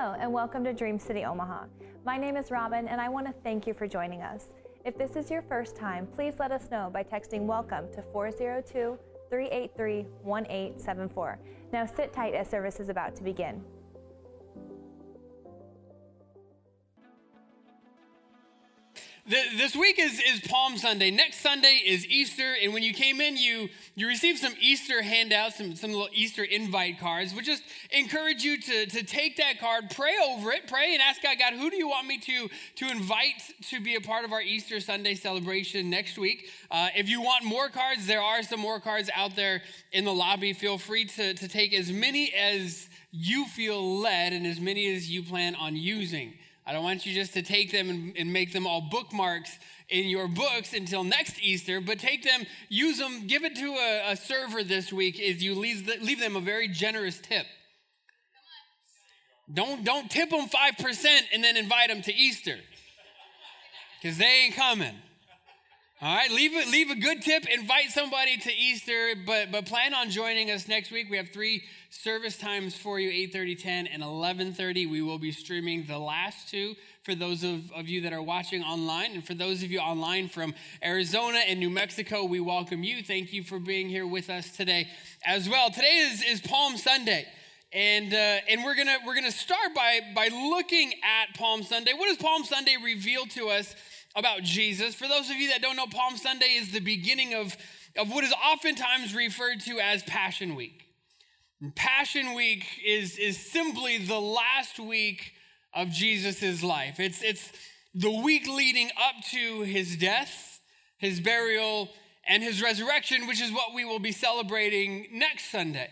Hello, and welcome to Dream City Omaha. My name is Robin, and I want to thank you for joining us. If this is your first time, please let us know by texting welcome to 402 383 1874. Now sit tight as service is about to begin. This week is, is Palm Sunday. Next Sunday is Easter. And when you came in, you, you received some Easter handouts, some, some little Easter invite cards. We just encourage you to, to take that card, pray over it, pray and ask God, God, who do you want me to, to invite to be a part of our Easter Sunday celebration next week? Uh, if you want more cards, there are some more cards out there in the lobby. Feel free to, to take as many as you feel led and as many as you plan on using. I don't want you just to take them and, and, make them all bookmarks in your books until next Easter, but take them, use them, give it to a, a server this week as you leave, the, leave them a very generous tip. Don't, don't tip them 5% and then invite them to Easter because they ain't coming. All right, leave a, leave a good tip, invite somebody to Easter, but, but plan on joining us next week. We have three service times for you 8.30 10 and 11.30 we will be streaming the last two for those of, of you that are watching online. And for those of you online from arizona and new mexico we welcome you. Thank you for being here with us today as well. Today is, is palm sunday. And uh, and we're gonna we're gonna start by by looking at palm sunday. What does palm sunday reveal to us about jesus? For those of you that don't know palm sunday is the beginning of of what is oftentimes referred to as passion week Passion Week is, is simply the last week of Jesus' life. It's, it's the week leading up to his death, his burial, and his resurrection, which is what we will be celebrating next Sunday.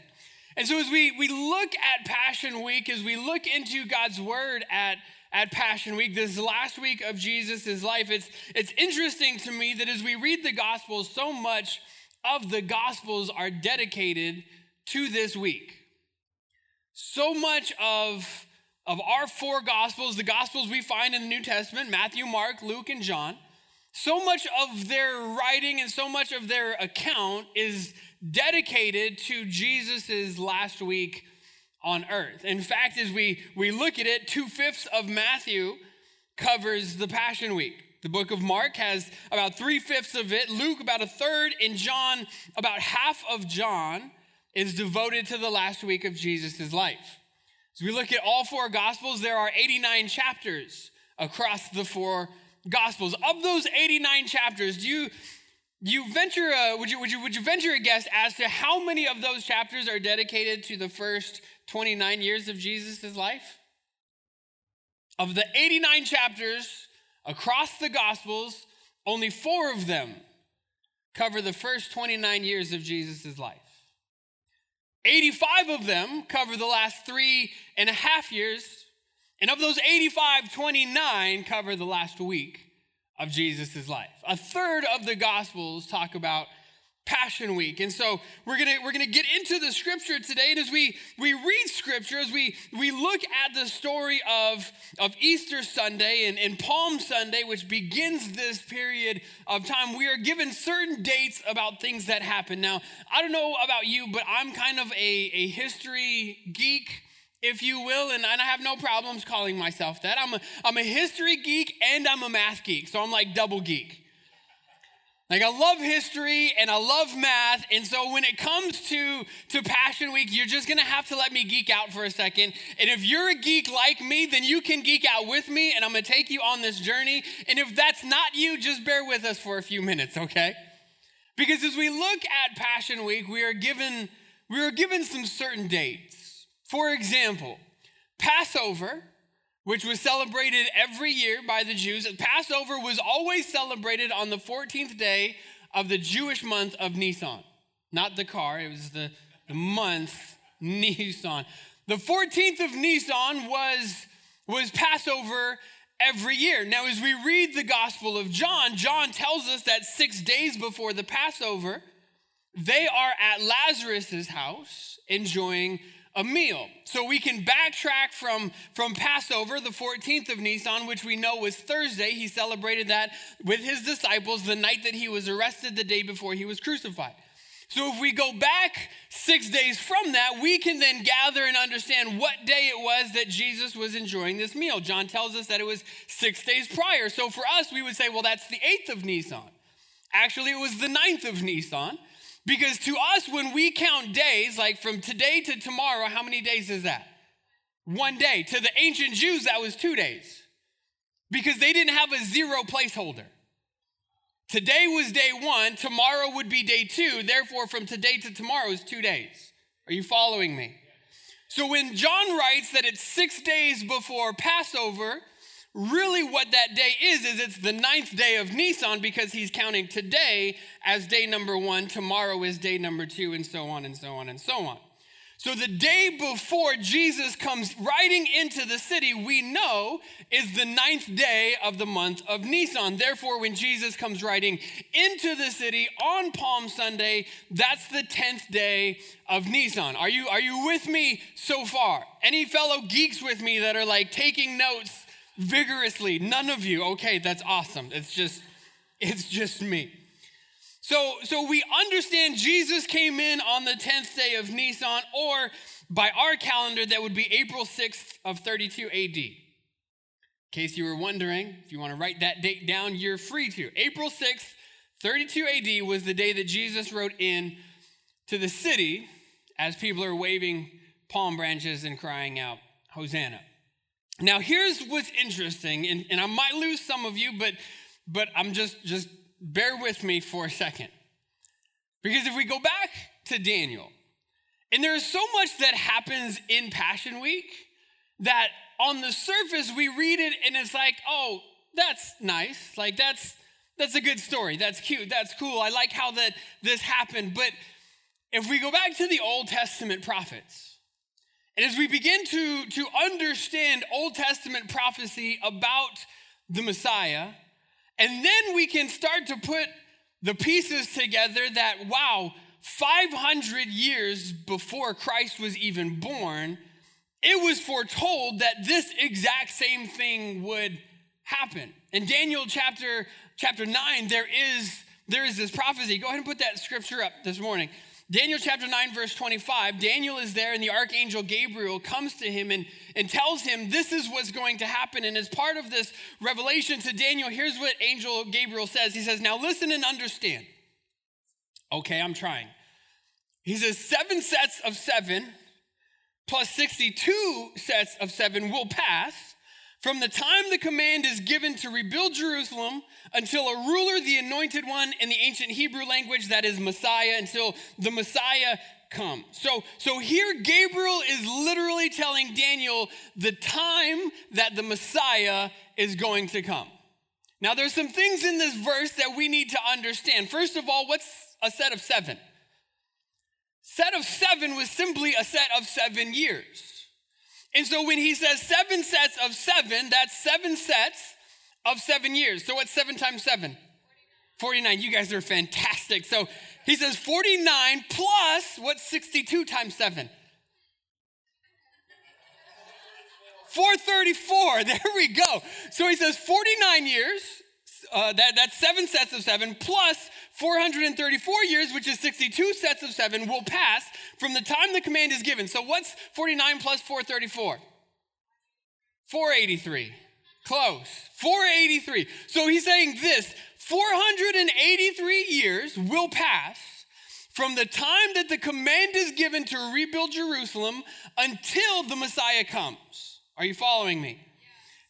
And so, as we, we look at Passion Week, as we look into God's Word at, at Passion Week, this last week of Jesus' life, it's, it's interesting to me that as we read the Gospels, so much of the Gospels are dedicated to this week. So much of, of our four gospels, the gospels we find in the New Testament Matthew, Mark, Luke, and John so much of their writing and so much of their account is dedicated to Jesus' last week on earth. In fact, as we, we look at it, two fifths of Matthew covers the Passion Week. The book of Mark has about three fifths of it, Luke about a third, and John about half of John is devoted to the last week of Jesus' life. As we look at all four gospels, there are 89 chapters across the four gospels. Of those 89 chapters, do you you venture a, would you would you would you venture a guess as to how many of those chapters are dedicated to the first 29 years of Jesus' life? Of the 89 chapters across the gospels, only 4 of them cover the first 29 years of Jesus' life. 85 of them cover the last three and a half years. And of those 85, 29 cover the last week of Jesus' life. A third of the Gospels talk about Passion Week. And so we're gonna we're gonna get into the scripture today. And as we we read scripture, as we we look at the story of, of Easter Sunday and, and Palm Sunday, which begins this period of time, we are given certain dates about things that happen. Now, I don't know about you, but I'm kind of a, a history geek if you will, and, and I have no problems calling myself that. I'm a, I'm a history geek and I'm a math geek, so I'm like double geek. Like I love history and I love math. And so when it comes to, to Passion Week, you're just gonna have to let me geek out for a second. And if you're a geek like me, then you can geek out with me and I'm gonna take you on this journey. And if that's not you, just bear with us for a few minutes, okay? Because as we look at Passion Week, we are given, we are given some certain dates. For example, Passover which was celebrated every year by the Jews. Passover was always celebrated on the 14th day of the Jewish month of Nisan. Not the car, it was the, the month Nisan. The 14th of Nisan was, was Passover every year. Now, as we read the Gospel of John, John tells us that six days before the Passover, they are at Lazarus's house enjoying a meal. So we can backtrack from, from Passover, the 14th of Nisan, which we know was Thursday. He celebrated that with his disciples the night that he was arrested, the day before he was crucified. So if we go back six days from that, we can then gather and understand what day it was that Jesus was enjoying this meal. John tells us that it was six days prior. So for us, we would say, well, that's the 8th of Nisan. Actually, it was the 9th of Nisan. Because to us, when we count days, like from today to tomorrow, how many days is that? One day. To the ancient Jews, that was two days. Because they didn't have a zero placeholder. Today was day one, tomorrow would be day two. Therefore, from today to tomorrow is two days. Are you following me? So when John writes that it's six days before Passover, really what that day is, is it's the ninth day of Nisan because he's counting today as day number one, tomorrow is day number two, and so on and so on and so on. So the day before Jesus comes riding into the city, we know is the ninth day of the month of Nisan. Therefore, when Jesus comes riding into the city on Palm Sunday, that's the 10th day of Nisan. Are you, are you with me so far? Any fellow geeks with me that are like taking notes vigorously? None of you. Okay, that's awesome. It's just, it's just me. So, so we understand Jesus came in on the 10th day of Nisan, or by our calendar, that would be April 6th of 32 AD. In case you were wondering, if you want to write that date down, you're free to. April 6th, 32 AD was the day that Jesus rode in to the city as people are waving palm branches and crying out, Hosanna. Now, here's what's interesting, and, and I might lose some of you, but but I'm just just bear with me for a second. Because if we go back to Daniel, and there is so much that happens in Passion Week that on the surface we read it and it's like, oh, that's nice. Like that's that's a good story. That's cute. That's cool. I like how that this happened. But if we go back to the Old Testament prophets, and as we begin to, to understand Old Testament prophecy about the Messiah, and then we can start to put the pieces together that, wow, 500 years before Christ was even born, it was foretold that this exact same thing would happen. In Daniel chapter chapter 9 there is there is this prophecy. Go ahead and put that scripture up this morning. Daniel chapter 9, verse 25, Daniel is there, and the archangel Gabriel comes to him and, and tells him this is what's going to happen. And as part of this revelation to Daniel, here's what angel Gabriel says He says, Now listen and understand. Okay, I'm trying. He says, Seven sets of seven plus 62 sets of seven will pass from the time the command is given to rebuild Jerusalem until a ruler, the anointed one in the ancient Hebrew language, that is Messiah, until the Messiah come. So, so here Gabriel is literally telling Daniel the time that the Messiah is going to come. Now, there's some things in this verse that we need to understand. First of all, what's a set of seven? Set of seven was simply a set of seven years. And so when he says seven sets of seven, that's seven sets of seven years. So what's seven times seven? 49. You guys are fantastic. So he says 49 plus what's 62 times seven? 434. There we go. So he says 49 years. Uh, that, that's seven sets of seven plus 434 years, which is 62 sets of seven, will pass from the time the command is given. So what's 49 plus 434? 483. Close. 483. So he's saying this 483 years will pass from the time that the command is given to rebuild Jerusalem until the Messiah comes. Are you following me?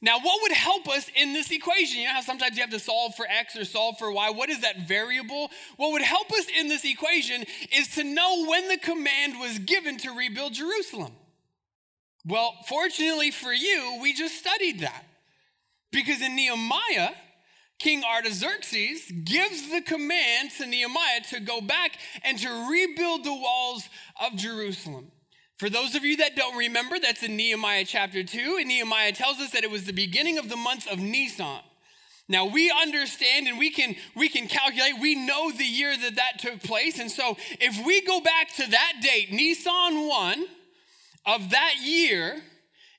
Now, what would help us in this equation? You know how sometimes you have to solve for X or solve for Y? What is that variable? What would help us in this equation is to know when the command was given to rebuild Jerusalem. Well, fortunately for you, we just studied that. Because in Nehemiah, King Artaxerxes gives the command to Nehemiah to go back and to rebuild the walls of Jerusalem. For those of you that don't remember, that's in Nehemiah chapter 2, and Nehemiah tells us that it was the beginning of the month of Nisan. Now we understand and we can we can calculate. We know the year that that took place, and so if we go back to that date, Nisan one of that year,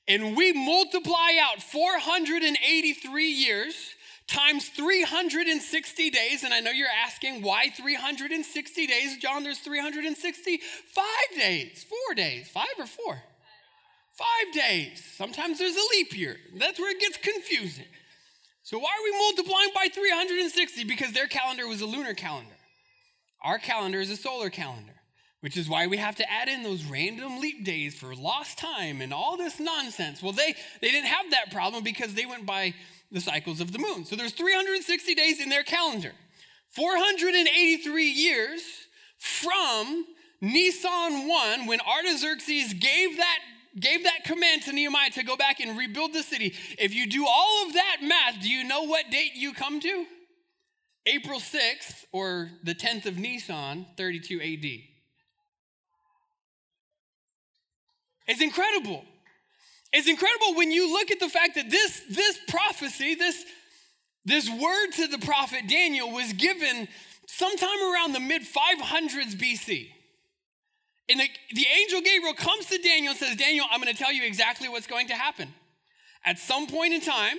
and we multiply out 483 years times 360 days. And I know you're asking, why 360 days? John, there's 365 days, four days, five or four? Five days. Sometimes there's a leap year. That's where it gets confusing. So, why are we multiplying by 360? Because their calendar was a lunar calendar. Our calendar is a solar calendar, which is why we have to add in those random leap days for lost time and all this nonsense. Well, they, they didn't have that problem because they went by the cycles of the moon. So there's 360 days in their calendar. 483 years from Nisan 1 when Artaxerxes gave that gave that command to Nehemiah to go back and rebuild the city. If you do all of that math, do you know what date you come to? April 6th or the 10th of Nisan, 32 AD. It's incredible. It's incredible when you look at the fact that this, this prophecy, this, this word to the prophet Daniel was given sometime around the mid 500s BC. And the, the angel Gabriel comes to Daniel and says, Daniel, I'm going to tell you exactly what's going to happen. At some point in time,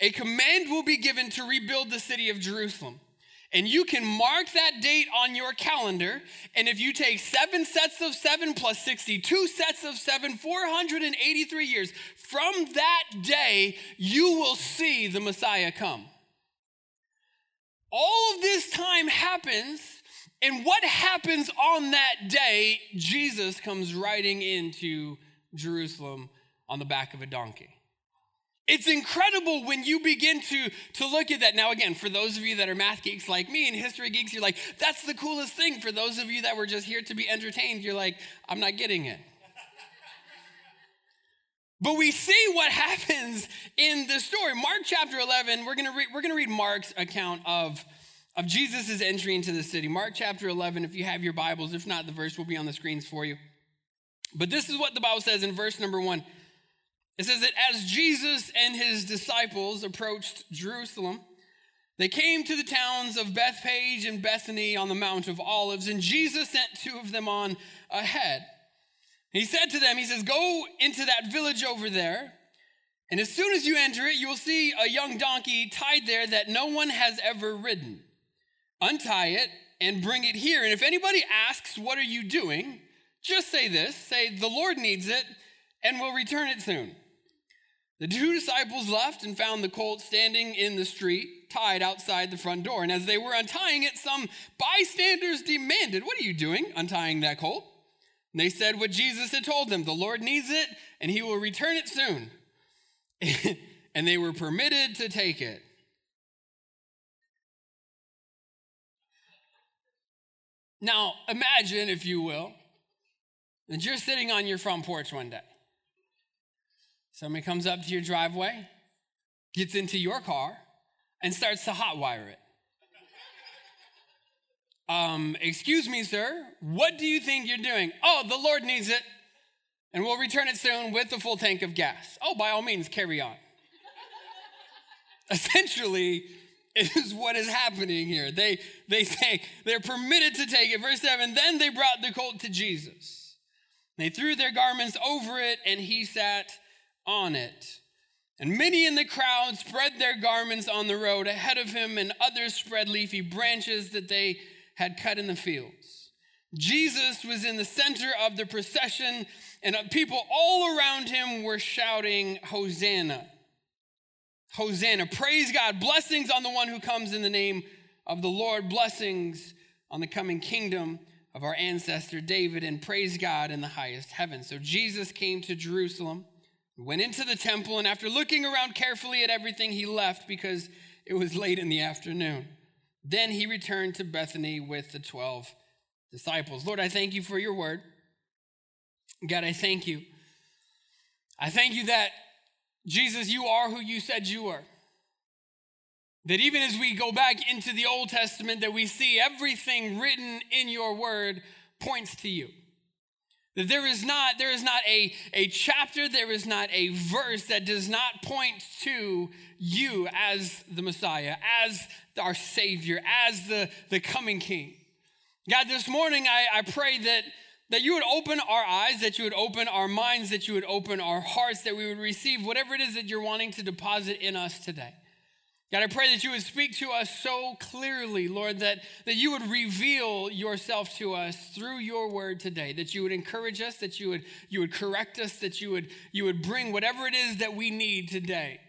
a command will be given to rebuild the city of Jerusalem. And you can mark that date on your calendar. And if you take seven sets of seven plus 62 sets of seven, 483 years, from that day, you will see the Messiah come. All of this time happens. And what happens on that day? Jesus comes riding into Jerusalem on the back of a donkey. It's incredible when you begin to, to look at that. Now, again, for those of you that are math geeks like me and history geeks, you're like, that's the coolest thing. For those of you that were just here to be entertained, you're like, I'm not getting it. but we see what happens in the story. Mark chapter 11, we're gonna read, we're gonna read Mark's account of, of Jesus' entry into the city. Mark chapter 11, if you have your Bibles, if not, the verse will be on the screens for you. But this is what the Bible says in verse number one. It says that as Jesus and his disciples approached Jerusalem, they came to the towns of Bethphage and Bethany on the Mount of Olives, and Jesus sent two of them on ahead. He said to them, He says, Go into that village over there, and as soon as you enter it, you will see a young donkey tied there that no one has ever ridden. Untie it and bring it here. And if anybody asks, What are you doing? just say this say, The Lord needs it, and we'll return it soon. The two disciples left and found the colt standing in the street, tied outside the front door. And as they were untying it, some bystanders demanded, What are you doing untying that colt? And they said what Jesus had told them The Lord needs it, and he will return it soon. and they were permitted to take it. Now, imagine, if you will, that you're sitting on your front porch one day. Somebody comes up to your driveway, gets into your car, and starts to hotwire it. Um, excuse me, sir, what do you think you're doing? Oh, the Lord needs it, and we'll return it soon with a full tank of gas. Oh, by all means, carry on. Essentially, is what is happening here. They, they say they're permitted to take it. Verse 7 Then they brought the colt to Jesus. They threw their garments over it, and he sat on it. And many in the crowd spread their garments on the road ahead of him, and others spread leafy branches that they had cut in the fields. Jesus was in the center of the procession, and people all around him were shouting, Hosanna! Hosanna! Praise God! Blessings on the one who comes in the name of the Lord, blessings on the coming kingdom of our ancestor David, and praise God in the highest heaven. So Jesus came to Jerusalem went into the temple, and after looking around carefully at everything, he left because it was late in the afternoon. Then he returned to Bethany with the 12 disciples. Lord, I thank you for your word. God, I thank you. I thank you that, Jesus, you are who you said you were. That even as we go back into the Old Testament, that we see everything written in your word points to you. That there is not, there is not a, a chapter, there is not a verse that does not point to you as the Messiah, as our Savior, as the, the coming King. God, this morning I, I pray that, that you would open our eyes, that you would open our minds, that you would open our hearts, that we would receive whatever it is that you're wanting to deposit in us today. God, I pray that you would speak to us so clearly, Lord, that, that you would reveal yourself to us through your word today, that you would encourage us, that you would, you would correct us, that you would, you would bring whatever it is that we need today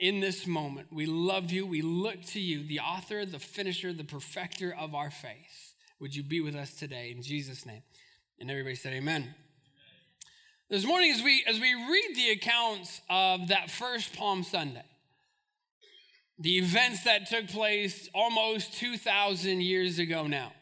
in this moment. We love you. We look to you, the author, the finisher, the perfecter of our faith. Would you be with us today in Jesus' name? And everybody said, Amen. This morning, as we as we read the accounts of that first Palm Sunday, the events that took place almost 2,000 years ago now.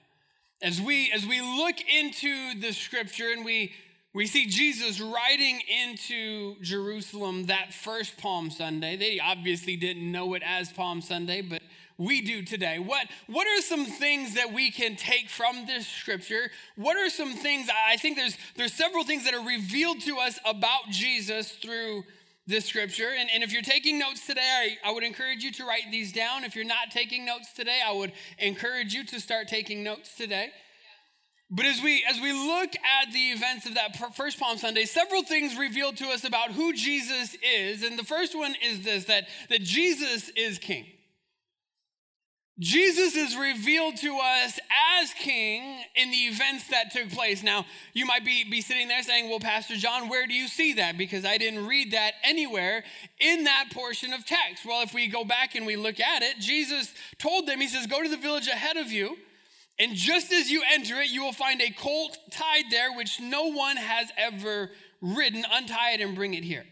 As we, as we look into the scripture and we, we see Jesus riding into Jerusalem that first Palm Sunday, they obviously didn't know it as Palm Sunday, but we do today. What, what are some things that we can take from this scripture? What are some things, I think there's, there's several things that are revealed to us about Jesus through this scripture. And, and if you're taking notes today, I, I would encourage you to write these down. If you're not taking notes today, I would encourage you to start taking notes today. But as we as we look at the events of that first Palm Sunday, several things revealed to us about who Jesus is, and the first one is this: that that Jesus is King. Jesus is revealed to us as king in the events that took place. Now, you might be, be sitting there saying, Well, Pastor John, where do you see that? Because I didn't read that anywhere in that portion of text. Well, if we go back and we look at it, Jesus told them, He says, Go to the village ahead of you, and just as you enter it, you will find a colt tied there, which no one has ever ridden. Untie it and bring it here.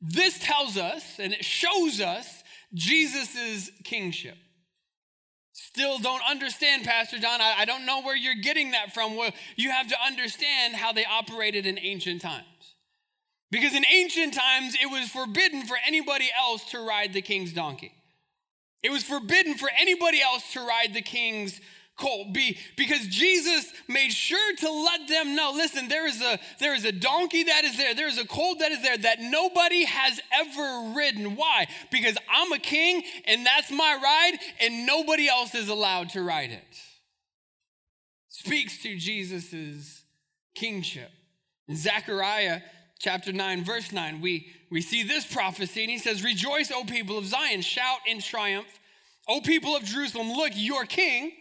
This tells us, and it shows us, Jesus' kingship. Still don't understand, Pastor John. I, I don't know where you're getting that from. Well, you have to understand how they operated in ancient times. Because in ancient times, it was forbidden for anybody else to ride the king's donkey. It was forbidden for anybody else to ride the king's colt be because Jesus made sure to let them know listen there is a there is a donkey that is there there is a colt that is there that nobody has ever ridden. Why? Because I'm a king and that's my ride and nobody else is allowed to ride it. Speaks to Jesus's kingship. In Zechariah chapter 9 verse 9 we we see this prophecy and he says rejoice o people of Zion shout in triumph. O people of Jerusalem look your king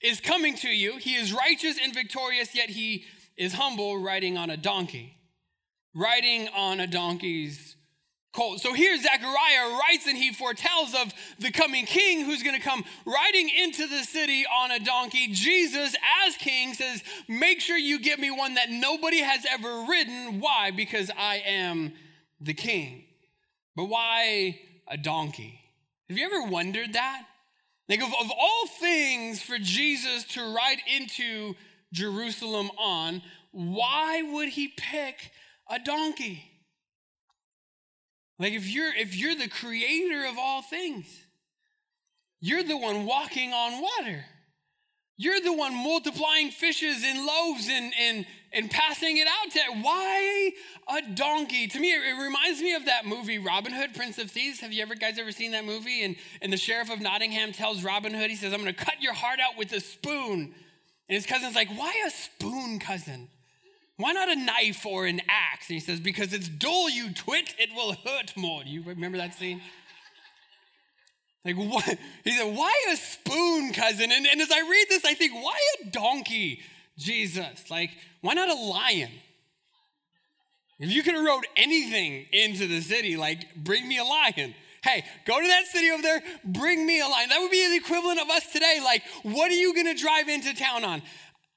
is coming to you. He is righteous and victorious, yet he is humble, riding on a donkey. Riding on a donkey's colt. So here Zechariah writes and he foretells of the coming king who's going to come riding into the city on a donkey. Jesus, as king, says, Make sure you get me one that nobody has ever ridden. Why? Because I am the king. But why a donkey? Have you ever wondered that? Like, of, of all things for Jesus to ride into Jerusalem on, why would he pick a donkey? Like, if you're, if you're the creator of all things, you're the one walking on water. You're the one multiplying fishes and loaves and, and, and passing it out to why a donkey? To me it, reminds me of that movie robin hood prince of thieves. Have you ever guys ever seen that movie? And, and the sheriff of nottingham tells robin hood he says i'm going to cut your heart out with a spoon. And his cousin's like why a spoon cousin? Why not a knife or an axe? And he says because it's dull you twit. It will hurt more. Do you remember that scene like what he said why a spoon cousin and, and as i read this i think why a donkey Jesus. Like, why not a lion? If you could have rode anything into the city, like, bring me a lion. Hey, go to that city over there, bring me a lion. That would be the equivalent of us today. Like, what are you gonna drive into town on?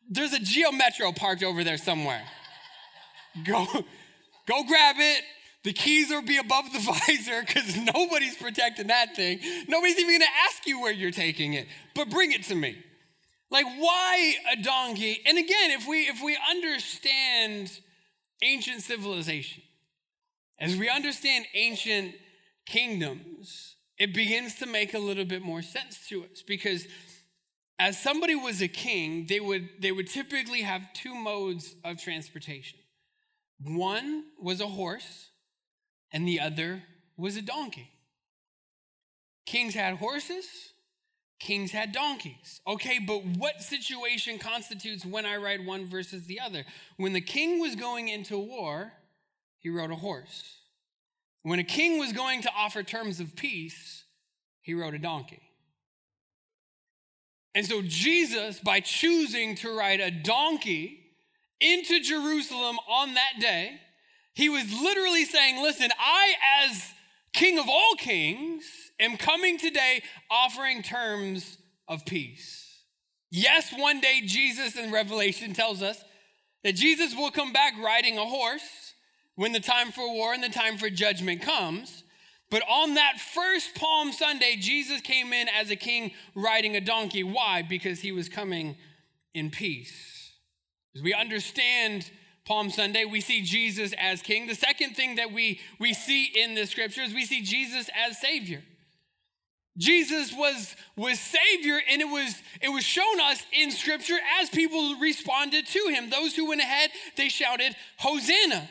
There's a Geo Metro parked over there somewhere. Go, go grab it. The keys will be above the visor because nobody's protecting that thing. Nobody's even gonna ask you where you're taking it, but bring it to me. Like, why a donkey? And again, if we if we understand ancient civilization, as we understand ancient kingdoms, it begins to make a little bit more sense to us because as somebody was a king, they would they would typically have two modes of transportation. One was a horse, and the other was a donkey. Kings had horses, Kings had donkeys. Okay, but what situation constitutes when I ride one versus the other? When the king was going into war, he rode a horse. When a king was going to offer terms of peace, he rode a donkey. And so, Jesus, by choosing to ride a donkey into Jerusalem on that day, he was literally saying, Listen, I, as King of all kings, am coming today offering terms of peace. Yes, one day Jesus in Revelation tells us that Jesus will come back riding a horse when the time for war and the time for judgment comes. But on that first Palm Sunday, Jesus came in as a king riding a donkey. Why? Because he was coming in peace. As we understand Palm Sunday, we see Jesus as king. The second thing that we, we see in the scriptures, we see Jesus as savior. Jesus was, was savior and it was, it was shown us in scripture as people responded to him. Those who went ahead, they shouted, Hosanna.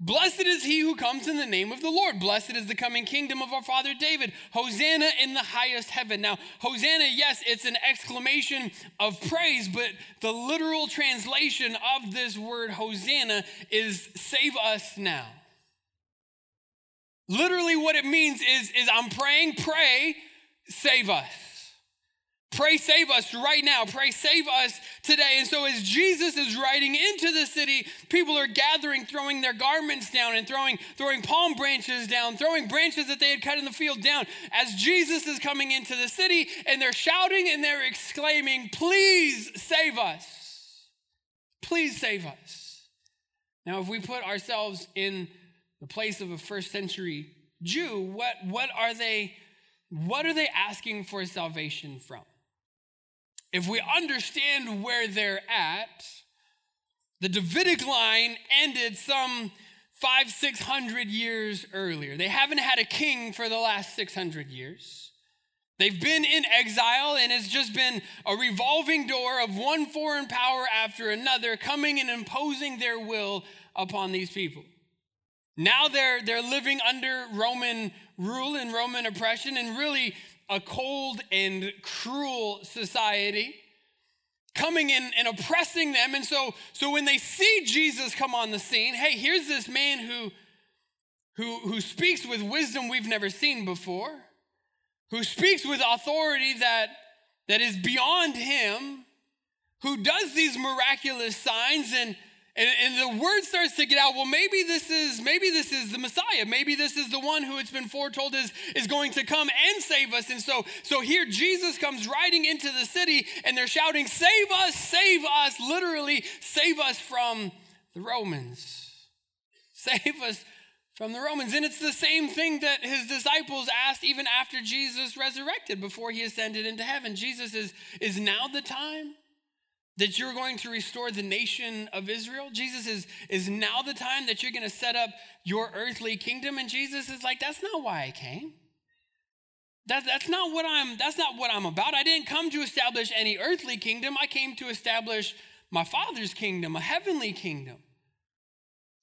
Blessed is he who comes in the name of the Lord. Blessed is the coming kingdom of our father David. Hosanna in the highest heaven. Now, Hosanna, yes, it's an exclamation of praise, but the literal translation of this word Hosanna is save us now. Literally, what it means is, is I'm praying, pray, save us. Pray, save us right now. Pray, save us today. And so, as Jesus is riding into the city, people are gathering, throwing their garments down and throwing, throwing palm branches down, throwing branches that they had cut in the field down. As Jesus is coming into the city, and they're shouting and they're exclaiming, Please save us. Please save us. Now, if we put ourselves in the place of a first century Jew, what, what are they? What are they asking for salvation from? If we understand where they're at, the Davidic line ended some five, six hundred years earlier. They haven't had a king for the last 600 years. They've been in exile, and it's just been a revolving door of one foreign power after another coming and imposing their will upon these people. Now they're, they're living under Roman rule and Roman oppression, and really a cold and cruel society coming in and oppressing them. And so, so when they see Jesus come on the scene, hey, here's this man who, who, who speaks with wisdom we've never seen before, who speaks with authority that, that is beyond him, who does these miraculous signs and and, and, the word starts to get out well maybe this is maybe this is the messiah. Maybe this is the one who it's been foretold is, is going to come and save us. And so so here jesus comes riding into the city and they're shouting save us save us literally save us from the romans. Save us from the romans. And it's the same thing that his disciples asked even after jesus resurrected before he ascended into heaven. Jesus is is now the time that you're going to restore the nation of Israel. Jesus is, is now the time that you're going to set up your earthly kingdom. And Jesus is like, that's not why I came. That, that's not what I'm that's not what I'm about. I didn't come to establish any earthly kingdom. I came to establish my father's kingdom, a heavenly kingdom.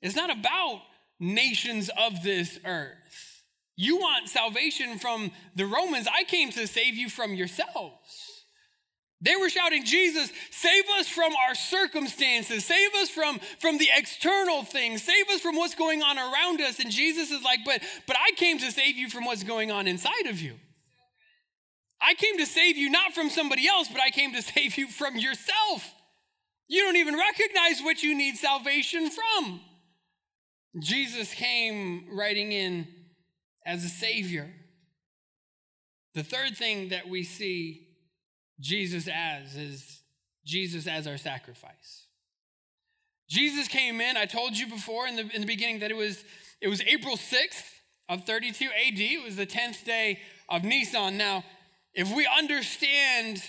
It's not about nations of this earth. You want salvation from the Romans. I came to save you from yourselves. They were shouting, Jesus, save us from our circumstances, save us from, from the external things, save us from what's going on around us. And Jesus is like, but, but I came to save you from what's going on inside of you. I came to save you not from somebody else, but I came to save you from yourself. You don't even recognize what you need salvation from. Jesus came writing in as a savior. The third thing that we see Jesus as is Jesus as our sacrifice. Jesus came in, I told you before in the, in the beginning that it was, it was April 6th of 32 AD. It was the 10th day of Nisan. Now, if we understand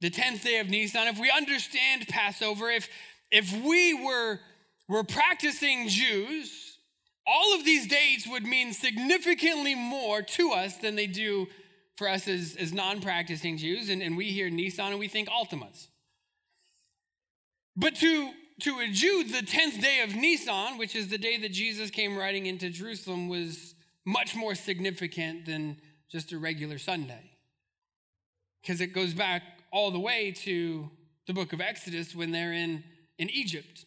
the 10th day of Nisan, if we understand Passover, if, if we were, were practicing Jews, all of these dates would mean significantly more to us than they do for us as, as non practicing Jews, and, and we hear Nisan and we think Altimas. But to, to a Jew, the 10th day of Nisan, which is the day that Jesus came riding into Jerusalem, was much more significant than just a regular Sunday. Because it goes back all the way to the book of Exodus when they're in, in Egypt,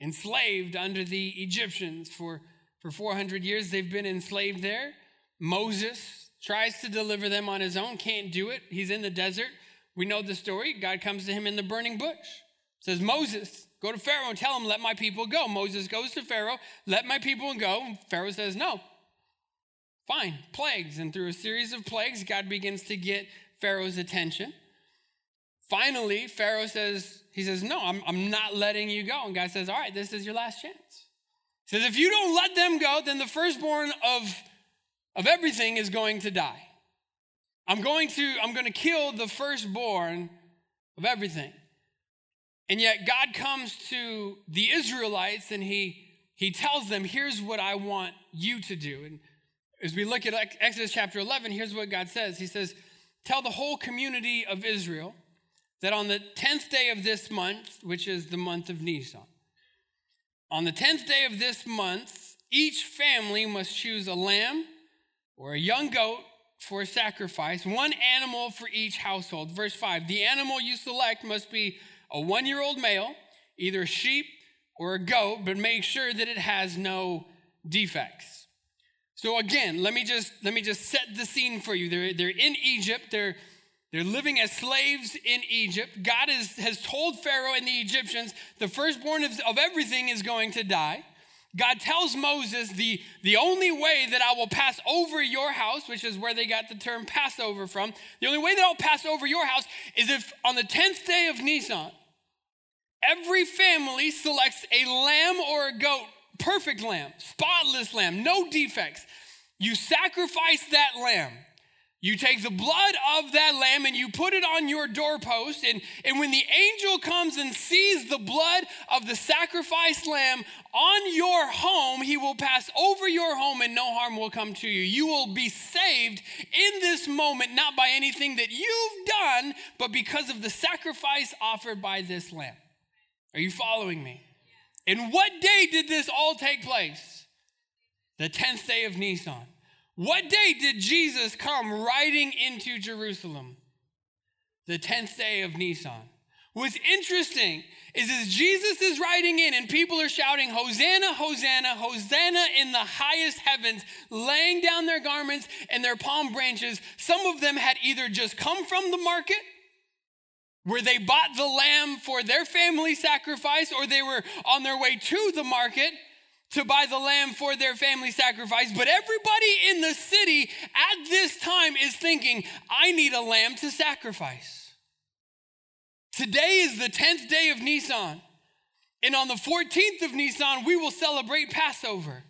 enslaved under the Egyptians for, for 400 years. They've been enslaved there. Moses tries to deliver them on his own, can't do it. He's in the desert. We know the story. God comes to him in the burning bush. Says, Moses, go to Pharaoh and tell him, let my people go. Moses goes to Pharaoh, let my people go. Pharaoh says, no. Fine, plagues. And through a series of plagues, God begins to get Pharaoh's attention. Finally, Pharaoh says, he says, no, I'm, I'm not letting you go. And God says, all right, this is your last chance. He says, if you don't let them go, then the firstborn of, of everything is going to die. I'm going to, I'm going to kill the firstborn of everything. And yet God comes to the Israelites and he, he tells them, here's what I want you to do. And as we look at Exodus chapter 11, here's what God says. He says, tell the whole community of Israel that on the 10th day of this month, which is the month of Nisan, on the 10th day of this month, each family must choose a lamb or a young goat for a sacrifice, one animal for each household. Verse 5 The animal you select must be a one year old male, either a sheep or a goat, but make sure that it has no defects. So again, let me just let me just set the scene for you. They're, they're in Egypt. They're they're living as slaves in Egypt. God is, has told Pharaoh and the Egyptians the firstborn of, of everything is going to die. God tells Moses, the, the only way that I will pass over your house, which is where they got the term Passover from, the only way that I'll pass over your house is if on the 10th day of Nisan, every family selects a lamb or a goat, perfect lamb, spotless lamb, no defects. You sacrifice that lamb. You take the blood of that lamb and you put it on your doorpost. And, and when the angel comes and sees the blood of the sacrificed lamb on your home, he will pass over your home and no harm will come to you. You will be saved in this moment, not by anything that you've done, but because of the sacrifice offered by this lamb. Are you following me? And what day did this all take place? The 10th day of Nisan. What day did Jesus come riding into Jerusalem? The 10th day of Nisan. What's interesting is as Jesus is riding in and people are shouting, Hosanna, Hosanna, Hosanna in the highest heavens, laying down their garments and their palm branches. Some of them had either just come from the market where they bought the lamb for their family sacrifice, or they were on their way to the market to buy the lamb for their family sacrifice. But everybody in the city at this time is thinking, I need a lamb to sacrifice. Today is the 10th day of Nisan. And on the 14th of Nisan, we will celebrate Passover.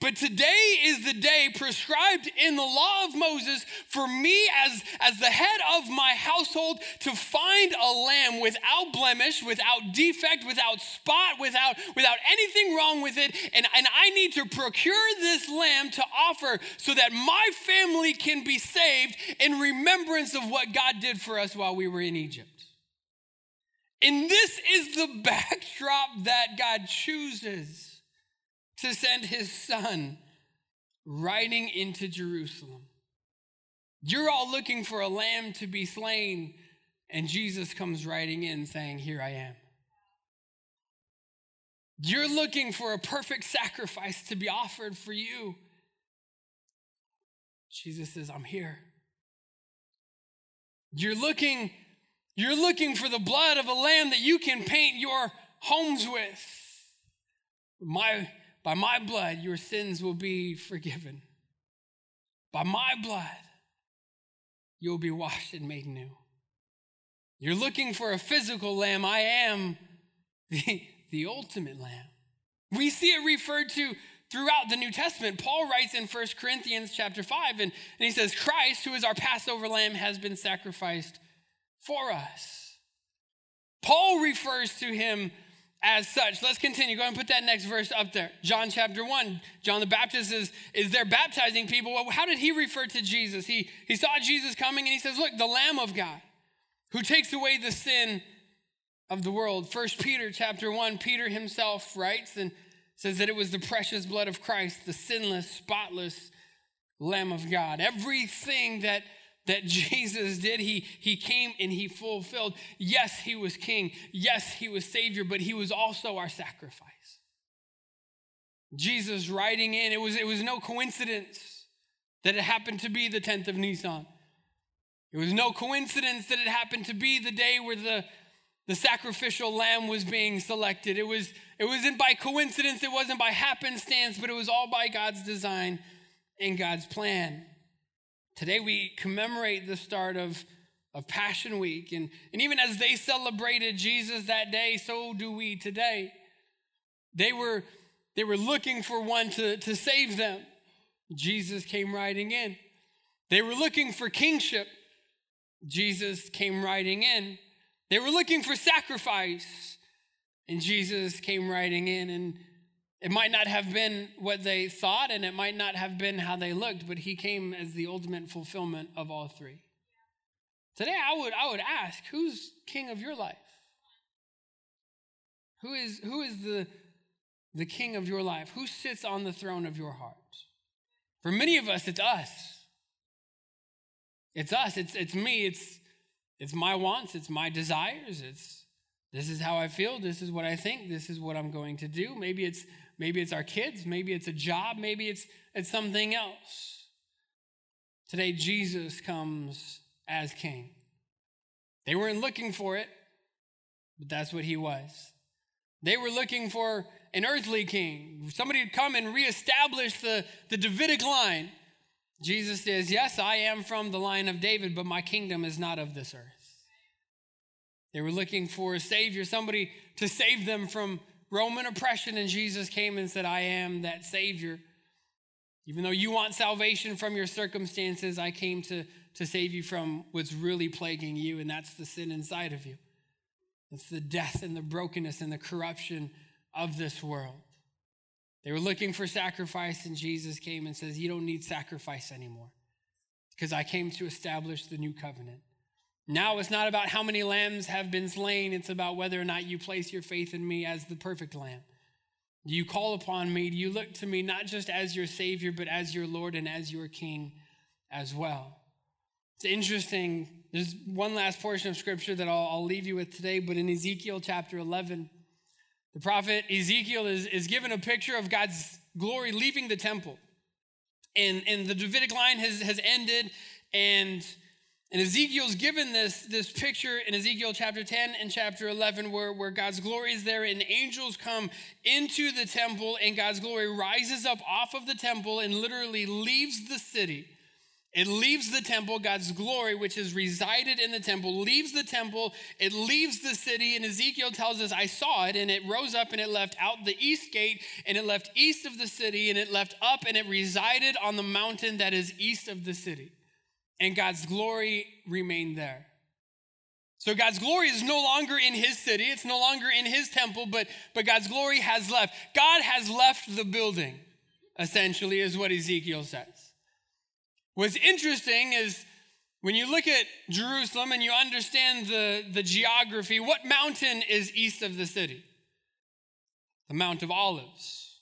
But today is the day prescribed in the law of Moses for me as, as the head of my household to find a lamb without blemish, without defect, without spot, without, without anything wrong with it. And, and I need to procure this lamb to offer so that my family can be saved in remembrance of what God did for us while we were in Egypt. And this is the backdrop that God chooses to send his son riding into Jerusalem. You're all looking for a lamb to be slain, and Jesus comes riding in saying, Here I am. You're looking for a perfect sacrifice to be offered for you. Jesus says, I'm here. You're looking, you're looking for the blood of a lamb that you can paint your homes with. My by my blood, your sins will be forgiven. By my blood, you'll be washed and made new. You're looking for a physical lamb. I am the, the ultimate lamb. We see it referred to throughout the New Testament. Paul writes in 1 Corinthians chapter 5, and, and he says, Christ, who is our Passover lamb, has been sacrificed for us. Paul refers to him as such. Let's continue. Go and put that next verse up there. John chapter 1. John the Baptist is, is there baptizing people. Well, how did he refer to Jesus? He, he saw Jesus coming and he says, Look, the Lamb of God who takes away the sin of the world. First Peter chapter 1, Peter himself writes and says that it was the precious blood of Christ, the sinless, spotless Lamb of God. Everything that that Jesus did. He, he came and he fulfilled. Yes, he was king. Yes, he was savior, but he was also our sacrifice. Jesus riding in, it was, it was no coincidence that it happened to be the 10th of Nisan. It was no coincidence that it happened to be the day where the, the sacrificial lamb was being selected. It, was, it wasn't by coincidence, it wasn't by happenstance, but it was all by God's design and God's plan. Today we commemorate the start of, of Passion Week. And, and even as they celebrated Jesus that day, so do we today. They were, they were looking for one to, to save them. Jesus came riding in. They were looking for kingship. Jesus came riding in. They were looking for sacrifice, and Jesus came riding in. And it might not have been what they thought, and it might not have been how they looked, but he came as the ultimate fulfillment of all three. Today, I would, I would ask who's king of your life? Who is, who is the, the king of your life? Who sits on the throne of your heart? For many of us, it's us. It's us. It's, it's me. It's, it's my wants. It's my desires. It's this is how I feel. This is what I think. This is what I'm going to do. Maybe it's maybe it's our kids. Maybe it's a job. Maybe it's it's something else. Today, Jesus comes as King. They weren't looking for it, but that's what he was. They were looking for an earthly king, somebody to come and reestablish the, the Davidic line. Jesus says, Yes, I am from the line of David, but my kingdom is not of this earth. They were looking for a savior, somebody to save them from Roman oppression, and Jesus came and said, I am that savior. Even though you want salvation from your circumstances, I came to, to save you from what's really plaguing you, and that's the sin inside of you. It's the death and the brokenness and the corruption of this world. They were looking for sacrifice, and Jesus came and says, You don't need sacrifice anymore because I came to establish the new covenant. Now it's not about how many lambs have been slain, it's about whether or not you place your faith in me as the perfect lamb. Do you call upon me? Do you look to me not just as your Savior, but as your Lord and as your King as well? It's interesting. There's one last portion of scripture that I'll, I'll leave you with today, but in Ezekiel chapter 11, the prophet Ezekiel is, is given a picture of God's glory leaving the temple. And, and the Davidic line has, has ended, and, and Ezekiel's given this, this picture in Ezekiel chapter 10 and chapter 11 where, where God's glory is there, and angels come into the temple, and God's glory rises up off of the temple and literally leaves the city it leaves the temple, God's glory, which has resided in the temple, leaves the temple, it leaves the city, and Ezekiel tells us, I saw it, and it rose up and it left out the east gate, and it left east of the city, and it left up, and it resided on the mountain that is east of the city. And God's glory remained there. So God's glory is no longer in his city, it's no longer in his temple, but, but God's glory has left. God has left the building, essentially, is what Ezekiel says. What's interesting is when you look at Jerusalem and you understand the, the geography, what mountain is east of the city? The Mount of Olives.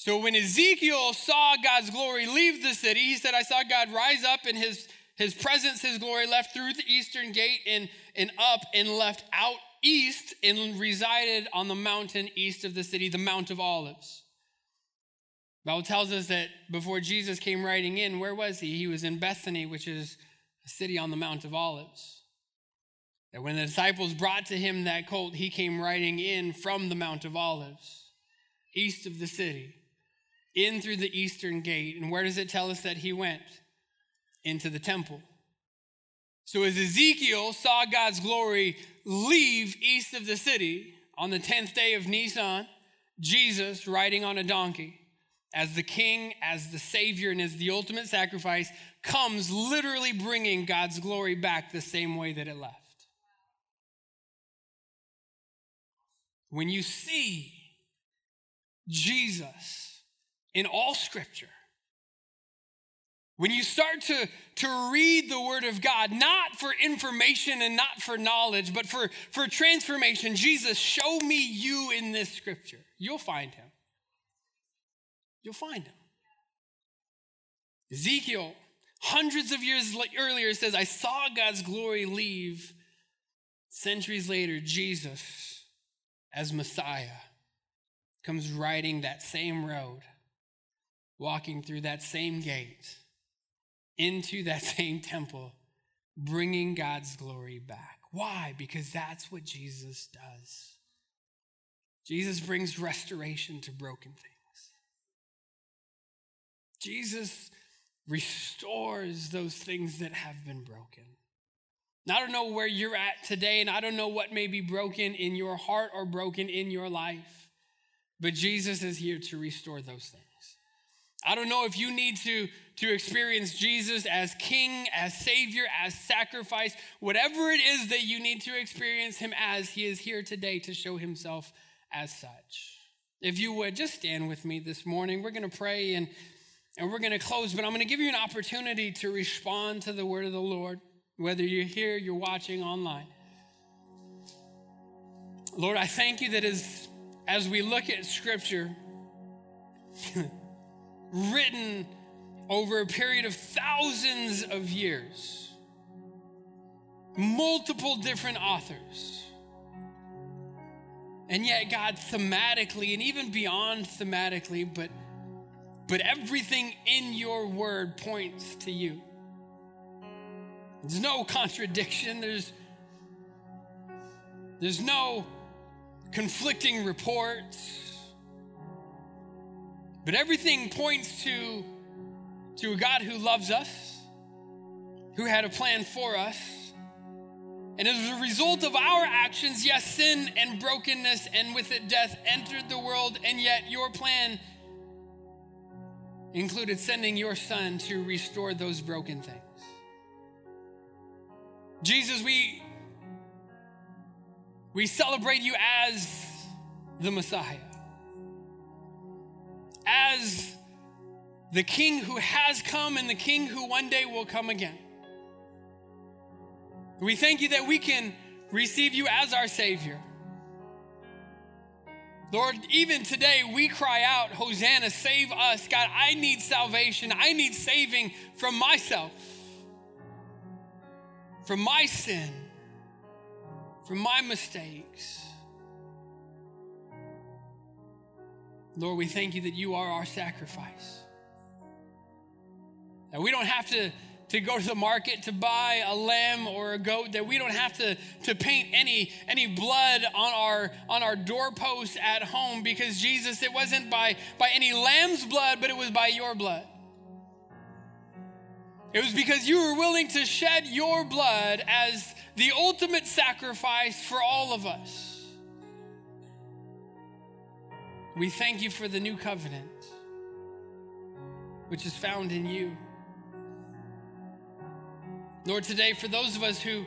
So when Ezekiel saw God's glory leave the city, he said, I saw God rise up in his, his presence, his glory left through the eastern gate and, and up and left out east and resided on the mountain east of the city, the Mount of Olives. Bible tells us that before Jesus came riding in, where was he? He was in Bethany, which is a city on the Mount of Olives. That when the disciples brought to him that colt, he came riding in from the Mount of Olives, east of the city, in through the eastern gate. And where does it tell us that he went? Into the temple. So as Ezekiel saw God's glory leave east of the city on the 10th day of Nisan, Jesus riding on a donkey as the king, as the savior, and as the ultimate sacrifice, comes literally bringing God's glory back the same way that it left. When you see Jesus in all scripture, when you start to, to read the Word of God, not for information and not for knowledge, but for, for transformation, Jesus, show me you in this scripture, you'll find him. You'll find him. Ezekiel, hundreds of years earlier, says, I saw God's glory leave. Centuries later, Jesus, as Messiah, comes riding that same road, walking through that same gate into that same temple, bringing God's glory back. Why? Because that's what Jesus does. Jesus brings restoration to broken things. Jesus restores those things that have been broken. I don't know where you're at today, and I don't know what may be broken in your heart or broken in your life, but Jesus is here to restore those things. I don't know if you need to, to experience Jesus as King, as Savior, as sacrifice, whatever it is that you need to experience Him as, He is here today to show Himself as such. If you would, just stand with me this morning. We're going to pray and, and we're going to close, but I'm going to give you an opportunity to respond to the word of the Lord whether you're here, you're watching online. Lord, I thank you that as, as we look at scripture written over a period of thousands of years, multiple different authors, and yet, God, thematically and even beyond thematically, but, but everything in your word points to you. There's no contradiction. There's, there's no conflicting reports. But everything points to, to a God who loves us, who had a plan for us. And as a result of our actions, yes, sin and brokenness and with it death entered the world, and yet your plan included sending your son to restore those broken things. Jesus, we, we celebrate you as the Messiah, as the King who has come and the King who one day will come again. We thank you that we can receive you as our Savior. Lord, even today we cry out, Hosanna, save us. God, I need salvation. I need saving from myself from my sin, from my mistakes. Lord, we thank you that you are our sacrifice. That we don't have to, to go to the market to buy a lamb or a goat, that we don't have to, to paint any, any blood on our, on our doorposts at home because Jesus, it wasn't by, by any lamb's blood, but it was by your blood. It was because you were willing to shed your blood as the ultimate sacrifice for all of us. We thank you for the new covenant, which is found in you. Lord, today, for those of us who,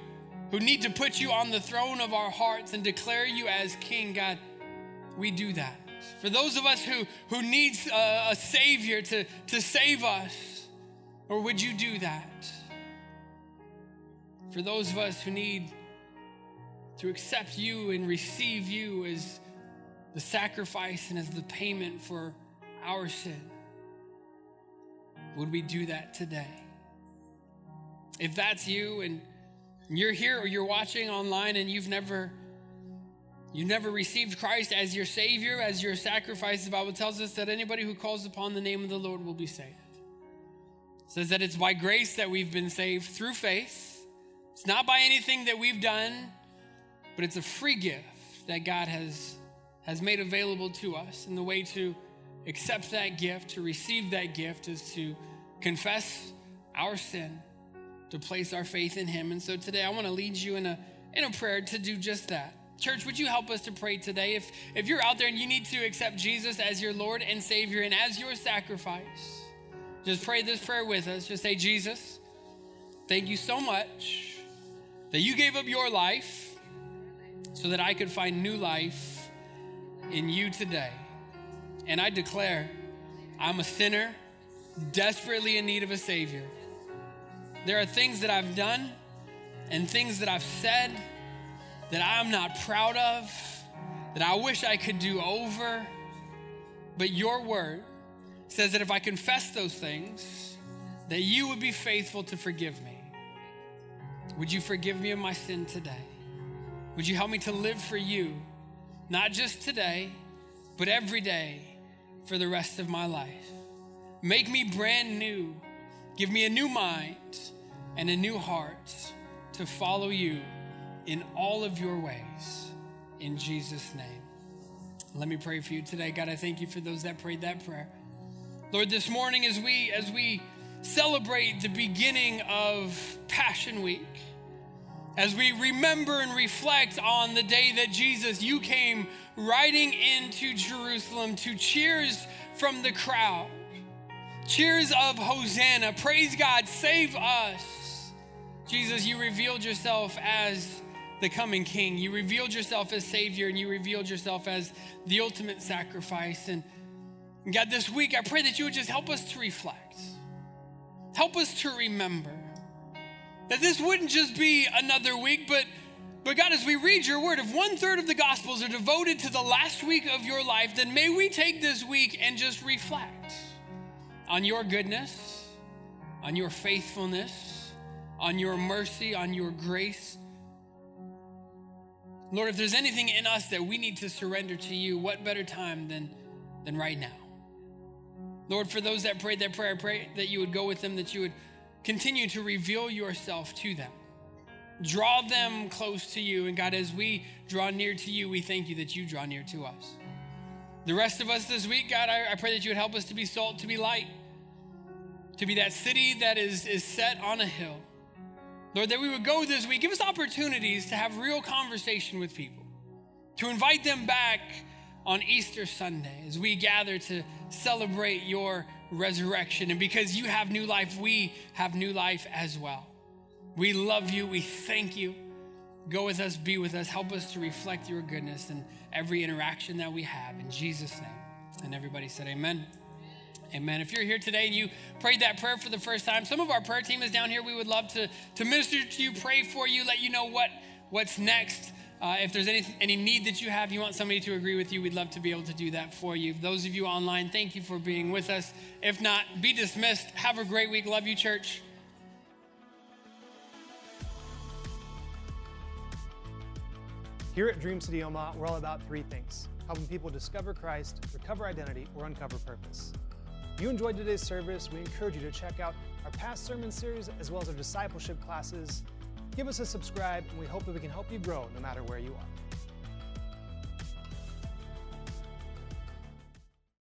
who need to put you on the throne of our hearts and declare you as King, God, we do that. For those of us who, who needs a, a Savior to, to save us, or would you do that? For those of us who need to accept you and receive you as the sacrifice and as the payment for our sin, would we do that today? If that's you and you're here or you're watching online and you've never you've never received Christ as your savior, as your sacrifice, the Bible tells us that anybody who calls upon the name of the Lord will be saved says that it's by grace that we've been saved through faith. It's not by anything that we've done, but it's a free gift that God has, has made available to us. And the way to accept that gift, to receive that gift, is to confess our sin, to place our faith in Him. And so today I want to lead you in a, in a prayer to do just that. Church, would you help us to pray today? If, if you're out there and you need to accept Jesus as your Lord and Savior and as your sacrifice, just pray this prayer with us. Just say, Jesus, thank you so much that you gave up your life so that I could find new life in you today. And I declare I'm a sinner desperately in need of a Savior. There are things that I've done and things that I've said that I'm not proud of, that I wish I could do over. But your word says that if I confess those things, that you would be faithful to forgive me. Would you forgive me of my sin today? Would you help me to live for you, not just today, but every day for the rest of my life? Make me brand new. Give me a new mind and a new heart to follow you in all of your ways. In Jesus' name. Let me pray for you today. God, I thank you for those that prayed that prayer. Lord, this morning as we as we celebrate the beginning of Passion Week, as we remember and reflect on the day that Jesus, you came riding into Jerusalem to cheers from the crowd, cheers of Hosanna, praise God, save us. Jesus, you revealed yourself as the coming king. You revealed yourself as Savior and you revealed yourself as the ultimate sacrifice. And God, this week, I pray that you would just help us to reflect, help us to remember that this wouldn't just be another week, but but God, as we read your word, if one third of the gospels are devoted to the last week of your life, then may we take this week and just reflect on your goodness, on your faithfulness, on your mercy, on your grace. Lord, if there's anything in us that we need to surrender to you, what better time than, than right now? Lord, for those that prayed that prayer, I pray that you would go with them, that you would continue to reveal yourself to them. Draw them close to you. And God, as we draw near to you, we thank you that you draw near to us. The rest of us this week, God, I, I pray that you would help us to be salt, to be light, to be that city that is, is set on a hill. Lord, that we would go this week, give us opportunities to have real conversation with people, to invite them back on Easter Sunday as we gather to celebrate your resurrection. And because you have new life, we have new life as well. We love you. We thank you. Go with us, be with us, help us to reflect your goodness in every interaction that we have. In Jesus' name. And everybody said, Amen. Amen. If you're here today and you prayed that prayer for the first time, some of our prayer team is down here. We would love to, to minister to you, pray for you, let you know what, what's next. Uh, if there's any, any need that you have, you want somebody to agree with you, we'd love to be able to do that for you. Those of you online, thank you for being with us. If not, be dismissed. Have a great week. Love you, church. Here at Dream City Omaha, we're all about three things helping people discover Christ, recover identity, or uncover purpose. If you enjoyed today's service, we encourage you to check out our past sermon series as well as our discipleship classes. Give us a subscribe, and we hope that we can help you grow no matter where you are.